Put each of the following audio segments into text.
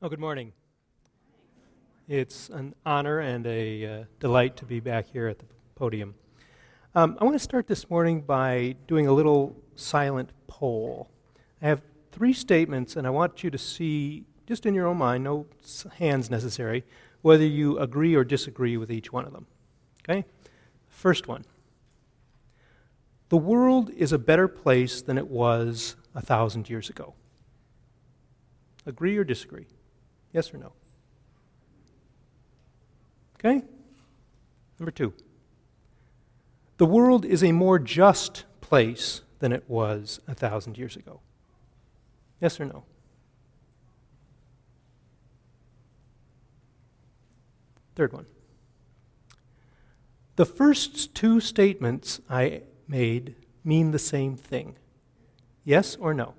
Oh, good morning. It's an honor and a uh, delight to be back here at the podium. Um, I want to start this morning by doing a little silent poll. I have three statements, and I want you to see, just in your own mind, no hands necessary, whether you agree or disagree with each one of them. Okay? First one The world is a better place than it was a thousand years ago. Agree or disagree? Yes or no? Okay? Number two. The world is a more just place than it was a thousand years ago. Yes or no? Third one. The first two statements I made mean the same thing. Yes or no?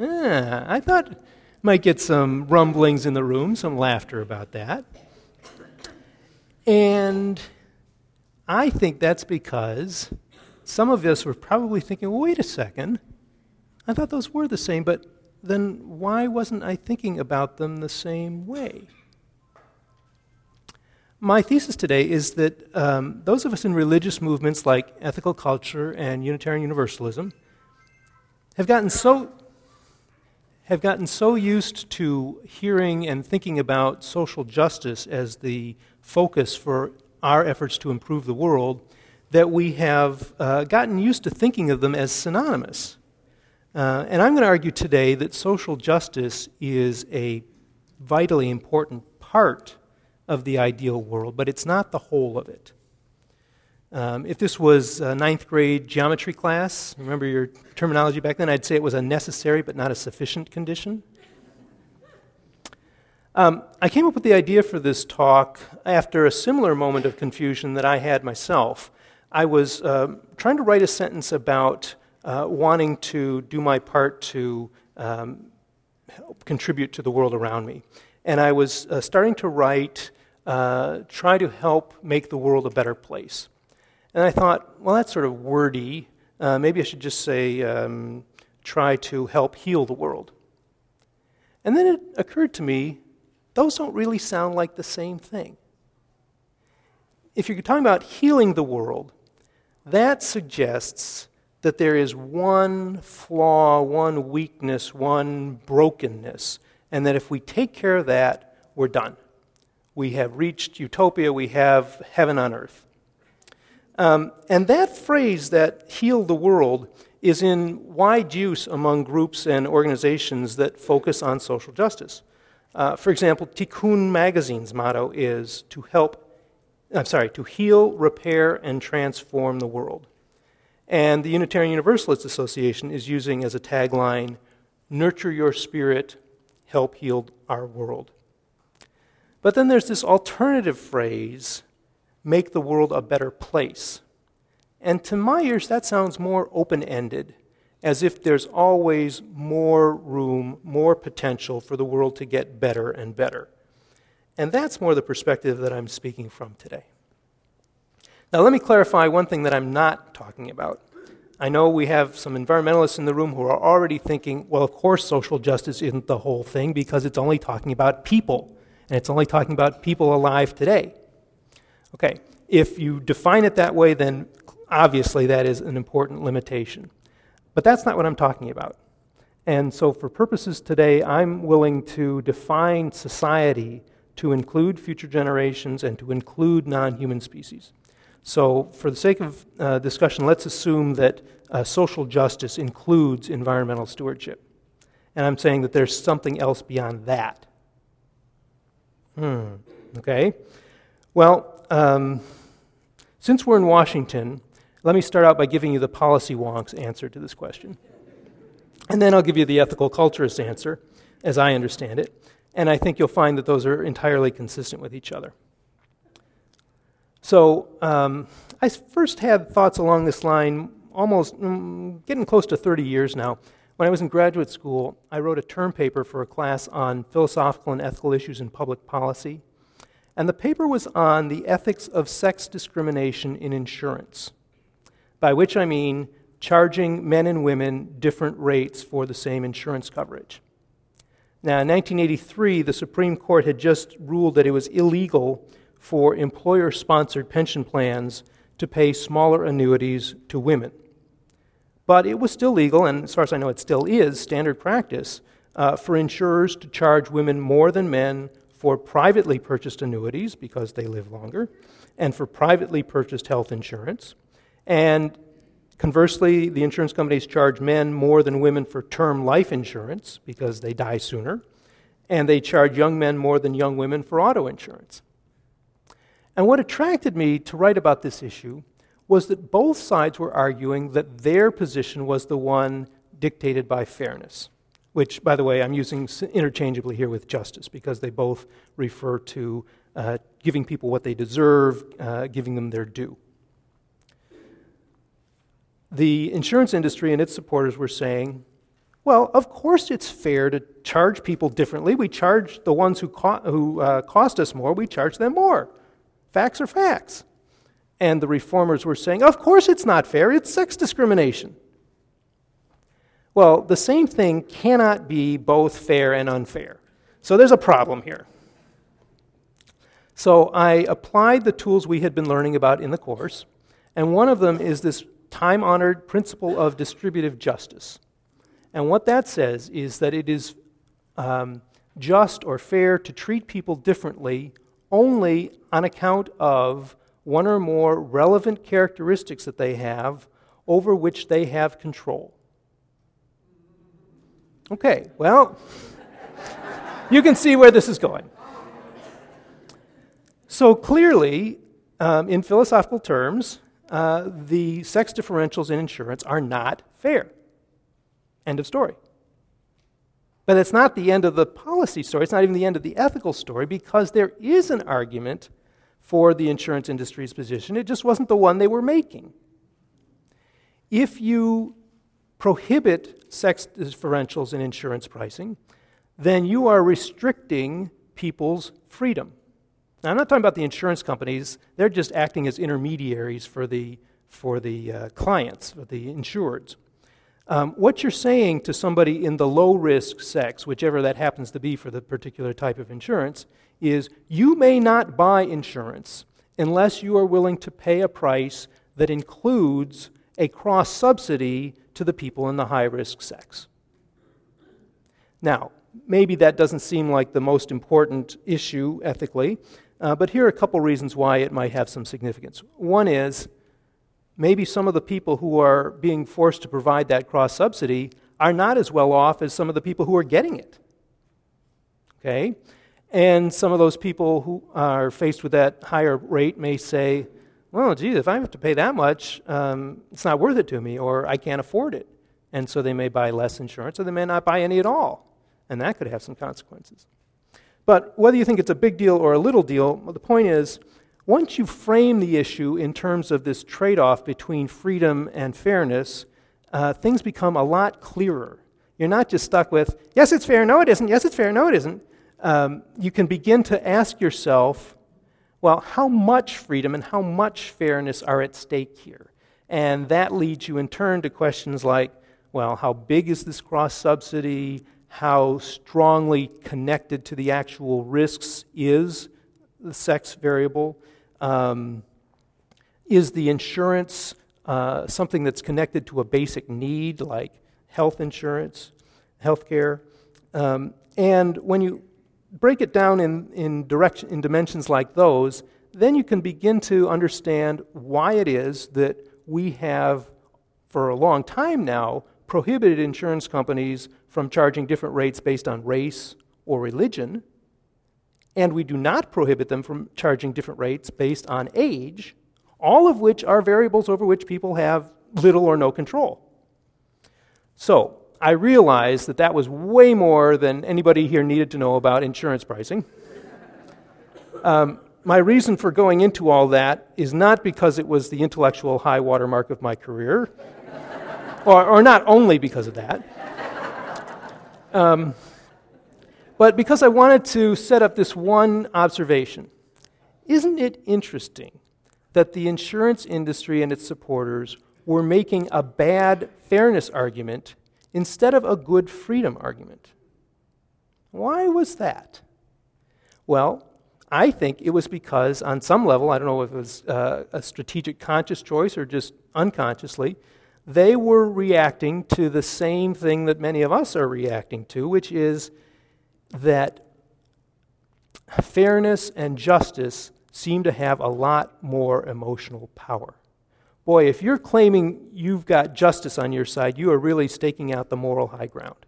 Ah, I thought might get some rumblings in the room, some laughter about that. And I think that's because some of us were probably thinking, wait a second, I thought those were the same, but then why wasn't I thinking about them the same way? My thesis today is that um, those of us in religious movements like ethical culture and Unitarian Universalism have gotten so have gotten so used to hearing and thinking about social justice as the focus for our efforts to improve the world that we have uh, gotten used to thinking of them as synonymous. Uh, and I'm going to argue today that social justice is a vitally important part of the ideal world, but it's not the whole of it. Um, if this was a ninth grade geometry class, remember your terminology back then, I'd say it was a necessary but not a sufficient condition. Um, I came up with the idea for this talk after a similar moment of confusion that I had myself. I was uh, trying to write a sentence about uh, wanting to do my part to um, contribute to the world around me. And I was uh, starting to write, uh, try to help make the world a better place. And I thought, well, that's sort of wordy. Uh, maybe I should just say, um, try to help heal the world. And then it occurred to me, those don't really sound like the same thing. If you're talking about healing the world, that suggests that there is one flaw, one weakness, one brokenness, and that if we take care of that, we're done. We have reached utopia, we have heaven on earth. Um, and that phrase, that heal the world, is in wide use among groups and organizations that focus on social justice. Uh, for example, Tikkun Magazine's motto is to help, I'm sorry, to heal, repair, and transform the world. And the Unitarian Universalist Association is using as a tagline, nurture your spirit, help heal our world. But then there's this alternative phrase make the world a better place. And to my ears, that sounds more open ended, as if there's always more room, more potential for the world to get better and better. And that's more the perspective that I'm speaking from today. Now, let me clarify one thing that I'm not talking about. I know we have some environmentalists in the room who are already thinking, well, of course, social justice isn't the whole thing because it's only talking about people, and it's only talking about people alive today. Okay, if you define it that way, then obviously that is an important limitation. But that's not what I'm talking about. And so, for purposes today, I'm willing to define society to include future generations and to include non human species. So, for the sake of uh, discussion, let's assume that uh, social justice includes environmental stewardship. And I'm saying that there's something else beyond that. Hmm, okay? Well, um, since we're in Washington, let me start out by giving you the policy wonks answer to this question. And then I'll give you the ethical culturist answer, as I understand it. And I think you'll find that those are entirely consistent with each other. So um, I first had thoughts along this line almost mm, getting close to 30 years now. When I was in graduate school, I wrote a term paper for a class on philosophical and ethical issues in public policy. And the paper was on the ethics of sex discrimination in insurance, by which I mean charging men and women different rates for the same insurance coverage. Now, in 1983, the Supreme Court had just ruled that it was illegal for employer sponsored pension plans to pay smaller annuities to women. But it was still legal, and as far as I know, it still is standard practice uh, for insurers to charge women more than men for privately purchased annuities because they live longer, and for privately purchased health insurance. And conversely, the insurance companies charge men more than women for term life insurance because they die sooner, and they charge young men more than young women for auto insurance. And what attracted me to write about this issue was that both sides were arguing that their position was the one dictated by fairness, which, by the way, I'm using interchangeably here with justice because they both refer to uh, giving people what they deserve, uh, giving them their due. The insurance industry and its supporters were saying, well, of course it's fair to charge people differently. We charge the ones who, co- who uh, cost us more, we charge them more. Facts are facts. And the reformers were saying, of course it's not fair, it's sex discrimination. Well, the same thing cannot be both fair and unfair. So there's a problem here. So I applied the tools we had been learning about in the course, and one of them is this time honored principle of distributive justice. And what that says is that it is um, just or fair to treat people differently only on account of one or more relevant characteristics that they have over which they have control. Okay, well, you can see where this is going. So clearly, um, in philosophical terms, uh, the sex differentials in insurance are not fair. End of story. But it's not the end of the policy story. It's not even the end of the ethical story because there is an argument for the insurance industry's position. It just wasn't the one they were making. If you prohibit sex differentials in insurance pricing, then you are restricting people's freedom. Now, I'm not talking about the insurance companies, they're just acting as intermediaries for the, for the uh, clients, for the insureds. Um, what you're saying to somebody in the low risk sex, whichever that happens to be for the particular type of insurance, is you may not buy insurance unless you are willing to pay a price that includes a cross subsidy to the people in the high risk sex. Now, maybe that doesn't seem like the most important issue ethically, uh, but here are a couple reasons why it might have some significance. One is maybe some of the people who are being forced to provide that cross subsidy are not as well off as some of the people who are getting it. Okay? And some of those people who are faced with that higher rate may say, well, geez, if I have to pay that much, um, it's not worth it to me, or I can't afford it. And so they may buy less insurance, or they may not buy any at all. And that could have some consequences. But whether you think it's a big deal or a little deal, the point is once you frame the issue in terms of this trade off between freedom and fairness, uh, things become a lot clearer. You're not just stuck with, yes, it's fair, no, it isn't, yes, it's fair, no, it isn't. Um, you can begin to ask yourself, well, how much freedom and how much fairness are at stake here? And that leads you in turn to questions like, well, how big is this cross subsidy? How strongly connected to the actual risks is the sex variable? Um, is the insurance uh, something that's connected to a basic need like health insurance, health care? Um, and when you break it down in, in, in dimensions like those, then you can begin to understand why it is that we have, for a long time now, prohibited insurance companies from charging different rates based on race or religion and we do not prohibit them from charging different rates based on age, all of which are variables over which people have little or no control. So, I realized that that was way more than anybody here needed to know about insurance pricing. Um, my reason for going into all that is not because it was the intellectual high watermark of my career, or, or not only because of that. Um, but because I wanted to set up this one observation, isn't it interesting that the insurance industry and its supporters were making a bad fairness argument instead of a good freedom argument? Why was that? Well, I think it was because, on some level, I don't know if it was uh, a strategic conscious choice or just unconsciously, they were reacting to the same thing that many of us are reacting to, which is that fairness and justice seem to have a lot more emotional power. Boy, if you're claiming you've got justice on your side, you are really staking out the moral high ground.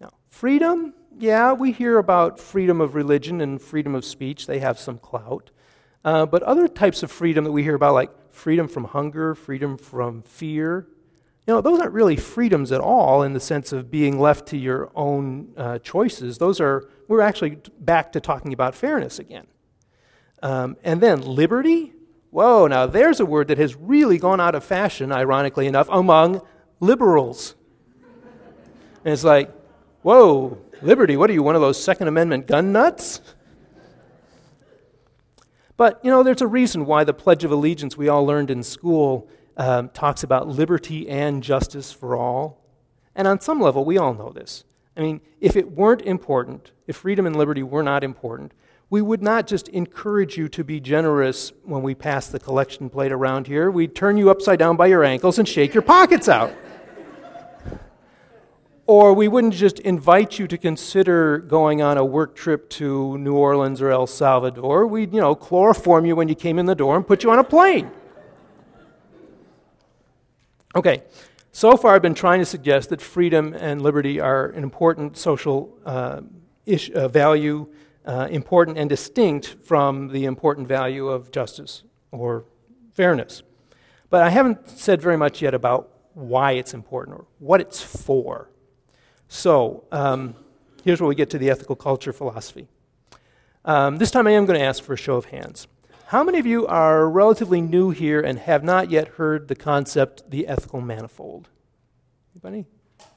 Now, freedom, yeah, we hear about freedom of religion and freedom of speech, they have some clout. Uh, but other types of freedom that we hear about, like freedom from hunger, freedom from fear, you know, those aren't really freedoms at all in the sense of being left to your own uh, choices. Those are, we're actually back to talking about fairness again. Um, and then liberty. Whoa, now there's a word that has really gone out of fashion, ironically enough, among liberals. And it's like, whoa, liberty, what are you, one of those Second Amendment gun nuts? But, you know, there's a reason why the Pledge of Allegiance we all learned in school um, talks about liberty and justice for all. And on some level, we all know this. I mean, if it weren't important, if freedom and liberty were not important, we would not just encourage you to be generous when we pass the collection plate around here. We'd turn you upside down by your ankles and shake your pockets out. Or we wouldn't just invite you to consider going on a work trip to New Orleans or El Salvador. We'd, you know, chloroform you when you came in the door and put you on a plane. Okay, so far I've been trying to suggest that freedom and liberty are an important social uh, ish, uh, value, uh, important and distinct from the important value of justice or fairness. But I haven't said very much yet about why it's important or what it's for. So um, here's where we get to the ethical culture philosophy. Um, this time I am going to ask for a show of hands. How many of you are relatively new here and have not yet heard the concept, the ethical manifold? Anybody?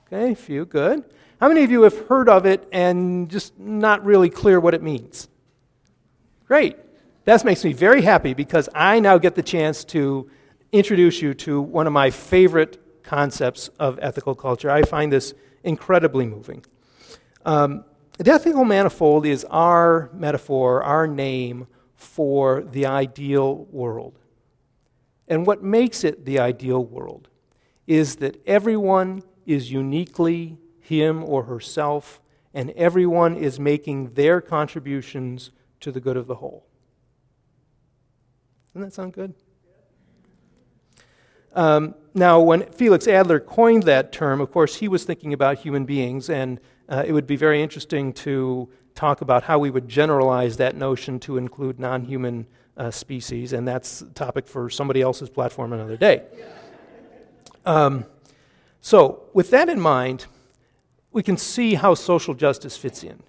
Okay, a few, good. How many of you have heard of it and just not really clear what it means? Great. That makes me very happy because I now get the chance to introduce you to one of my favorite concepts of ethical culture. I find this incredibly moving. Um, the ethical manifold is our metaphor, our name for the ideal world. And what makes it the ideal world is that everyone is uniquely him or herself, and everyone is making their contributions to the good of the whole. Doesn't that sound good? Um, now, when Felix Adler coined that term, of course, he was thinking about human beings, and uh, it would be very interesting to talk about how we would generalize that notion to include non human uh, species, and that's a topic for somebody else's platform another day. Um, so, with that in mind, we can see how social justice fits in.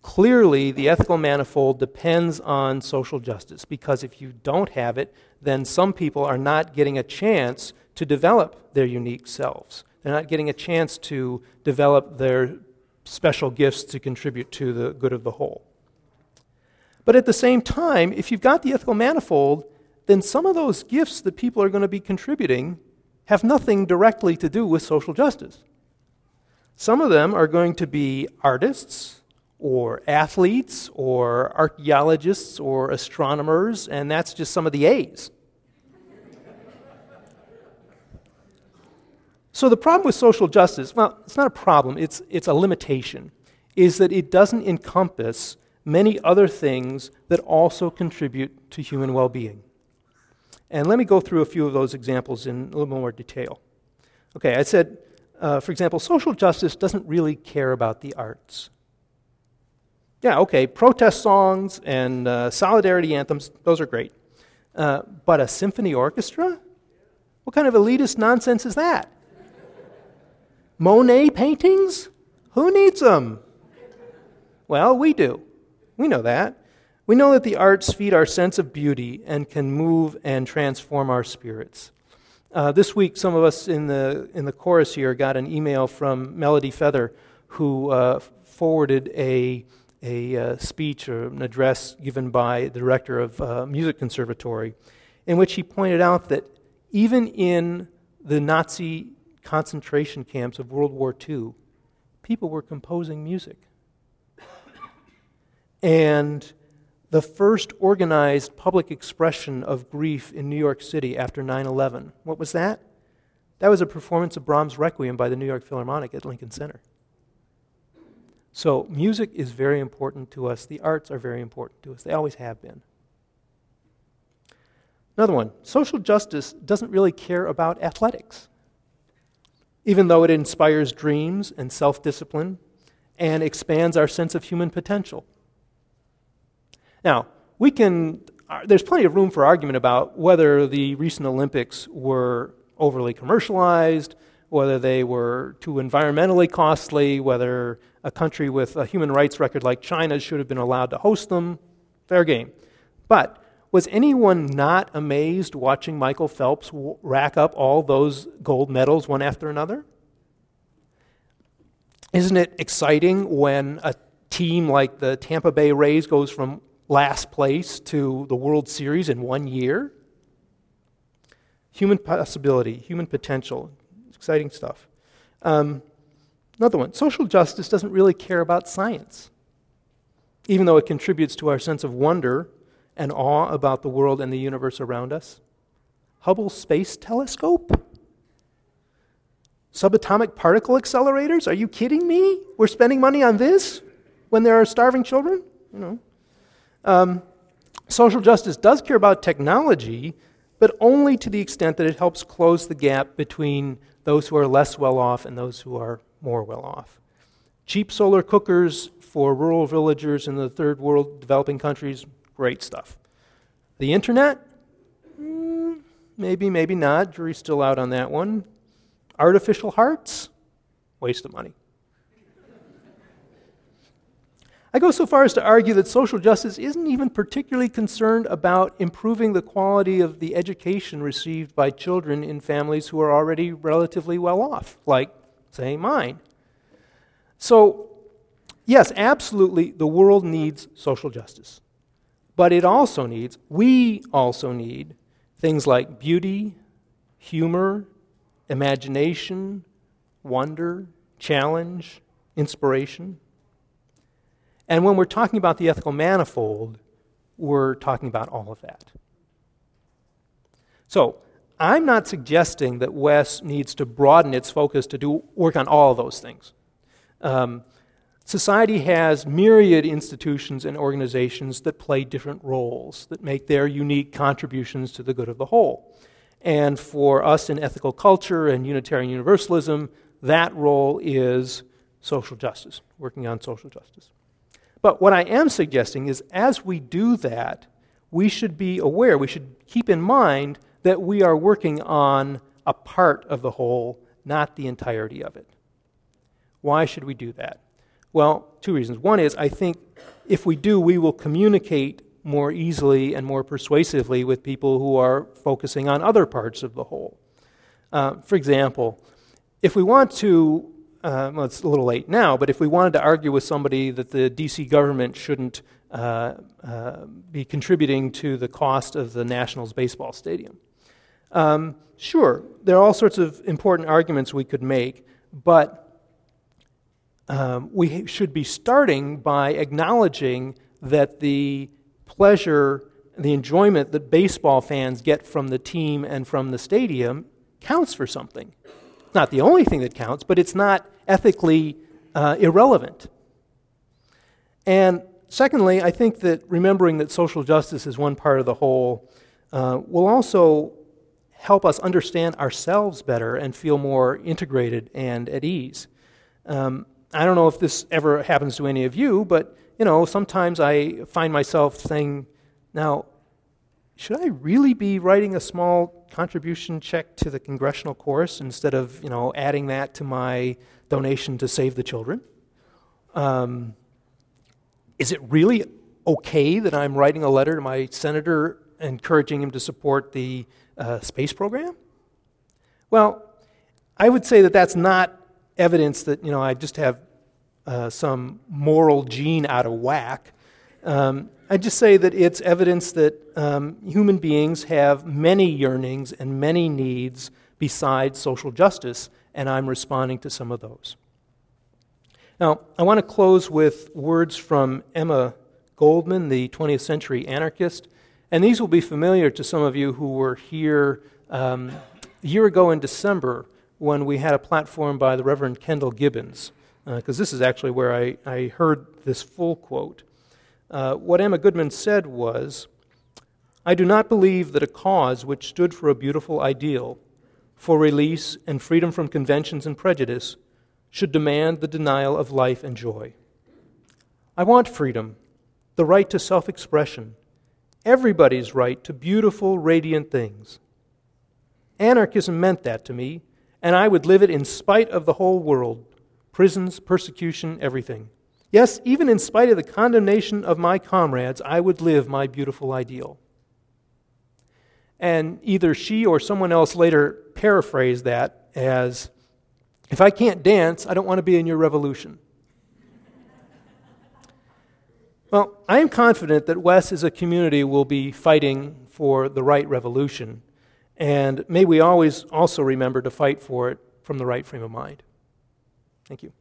Clearly, the ethical manifold depends on social justice because if you don't have it, then some people are not getting a chance to develop their unique selves. They're not getting a chance to develop their special gifts to contribute to the good of the whole. But at the same time, if you've got the ethical manifold, then some of those gifts that people are going to be contributing have nothing directly to do with social justice. Some of them are going to be artists, or athletes or archaeologists or astronomers, and that's just some of the A's. so the problem with social justice, well, it's not a problem, it's, it's a limitation, is that it doesn't encompass many other things that also contribute to human well being. And let me go through a few of those examples in a little more detail. Okay, I said, uh, for example, social justice doesn't really care about the arts. Yeah, okay, protest songs and uh, solidarity anthems, those are great. Uh, but a symphony orchestra? What kind of elitist nonsense is that? Monet paintings? Who needs them? Well, we do. We know that. We know that the arts feed our sense of beauty and can move and transform our spirits. Uh, this week, some of us in the, in the chorus here got an email from Melody Feather, who uh, forwarded a a uh, speech or an address given by the director of uh, Music Conservatory, in which he pointed out that even in the Nazi concentration camps of World War II, people were composing music. and the first organized public expression of grief in New York City after 9 11. What was that? That was a performance of Brahms' Requiem by the New York Philharmonic at Lincoln Center. So, music is very important to us. The arts are very important to us. They always have been. Another one social justice doesn't really care about athletics, even though it inspires dreams and self discipline and expands our sense of human potential. Now, we can, uh, there's plenty of room for argument about whether the recent Olympics were overly commercialized, whether they were too environmentally costly, whether a country with a human rights record like China should have been allowed to host them. Fair game. But was anyone not amazed watching Michael Phelps rack up all those gold medals one after another? Isn't it exciting when a team like the Tampa Bay Rays goes from last place to the World Series in one year? Human possibility, human potential, exciting stuff. Um, another one social justice doesn't really care about science, even though it contributes to our sense of wonder and awe about the world and the universe around us? Hubble Space Telescope? Subatomic particle accelerators? Are you kidding me? We're spending money on this when there are starving children? You know. Um, social justice does care about technology, but only to the extent that it helps close the gap between those who are less well off and those who are more well off. Cheap solar cookers for rural villagers in the third world developing countries, Great stuff. The internet? Mm, maybe, maybe not. Jury's still out on that one. Artificial hearts? Waste of money. I go so far as to argue that social justice isn't even particularly concerned about improving the quality of the education received by children in families who are already relatively well off, like, say, mine. So, yes, absolutely, the world needs social justice. But it also needs, we also need, things like beauty, humor, imagination, wonder, challenge, inspiration. And when we're talking about the ethical manifold, we're talking about all of that. So, I'm not suggesting that WES needs to broaden its focus to do work on all those things. Um, Society has myriad institutions and organizations that play different roles, that make their unique contributions to the good of the whole. And for us in ethical culture and Unitarian Universalism, that role is social justice, working on social justice. But what I am suggesting is as we do that, we should be aware, we should keep in mind that we are working on a part of the whole, not the entirety of it. Why should we do that? Well, two reasons. One is I think if we do, we will communicate more easily and more persuasively with people who are focusing on other parts of the whole. Uh, for example, if we want to, uh, well, it's a little late now, but if we wanted to argue with somebody that the DC government shouldn't uh, uh, be contributing to the cost of the Nationals baseball stadium, um, sure, there are all sorts of important arguments we could make, but um, we should be starting by acknowledging that the pleasure, the enjoyment that baseball fans get from the team and from the stadium counts for something. Not the only thing that counts, but it's not ethically uh, irrelevant. And secondly, I think that remembering that social justice is one part of the whole uh, will also help us understand ourselves better and feel more integrated and at ease. Um, I don't know if this ever happens to any of you, but you know, sometimes I find myself saying, now, should I really be writing a small contribution check to the congressional chorus instead of, you know, adding that to my donation to Save the Children? Um, is it really okay that I'm writing a letter to my senator encouraging him to support the uh, space program? Well, I would say that that's not evidence that you know I just have uh, some moral gene out of whack. Um, I just say that it's evidence that um, human beings have many yearnings and many needs besides social justice, and I'm responding to some of those. Now, I want to close with words from Emma Goldman, the 20th century anarchist. And these will be familiar to some of you who were here um, a year ago in December when we had a platform by the Reverend Kendyl Gibbons, because uh, this is actually where I, I heard this full quote. Uh, what Emma Goldman said was I do not believe that a cause which stood for a beautiful ideal, for release and freedom from conventions and prejudice, should demand the denial of life and joy. I want freedom, the right to self expression, everybody's right to beautiful, radiant things. Anarchism meant that to me, and I would live it in spite of the whole world prisons, persecution, everything. Yes, even in spite of the condemnation of my comrades, I would live my beautiful ideal. And either she or someone else later paraphrased that as if I can't dance, I don't want to be in your revolution. well, I am confident that WES as a community will be fighting for the right revolution. And may we always also remember to fight for it from the right frame of mind. Thank you.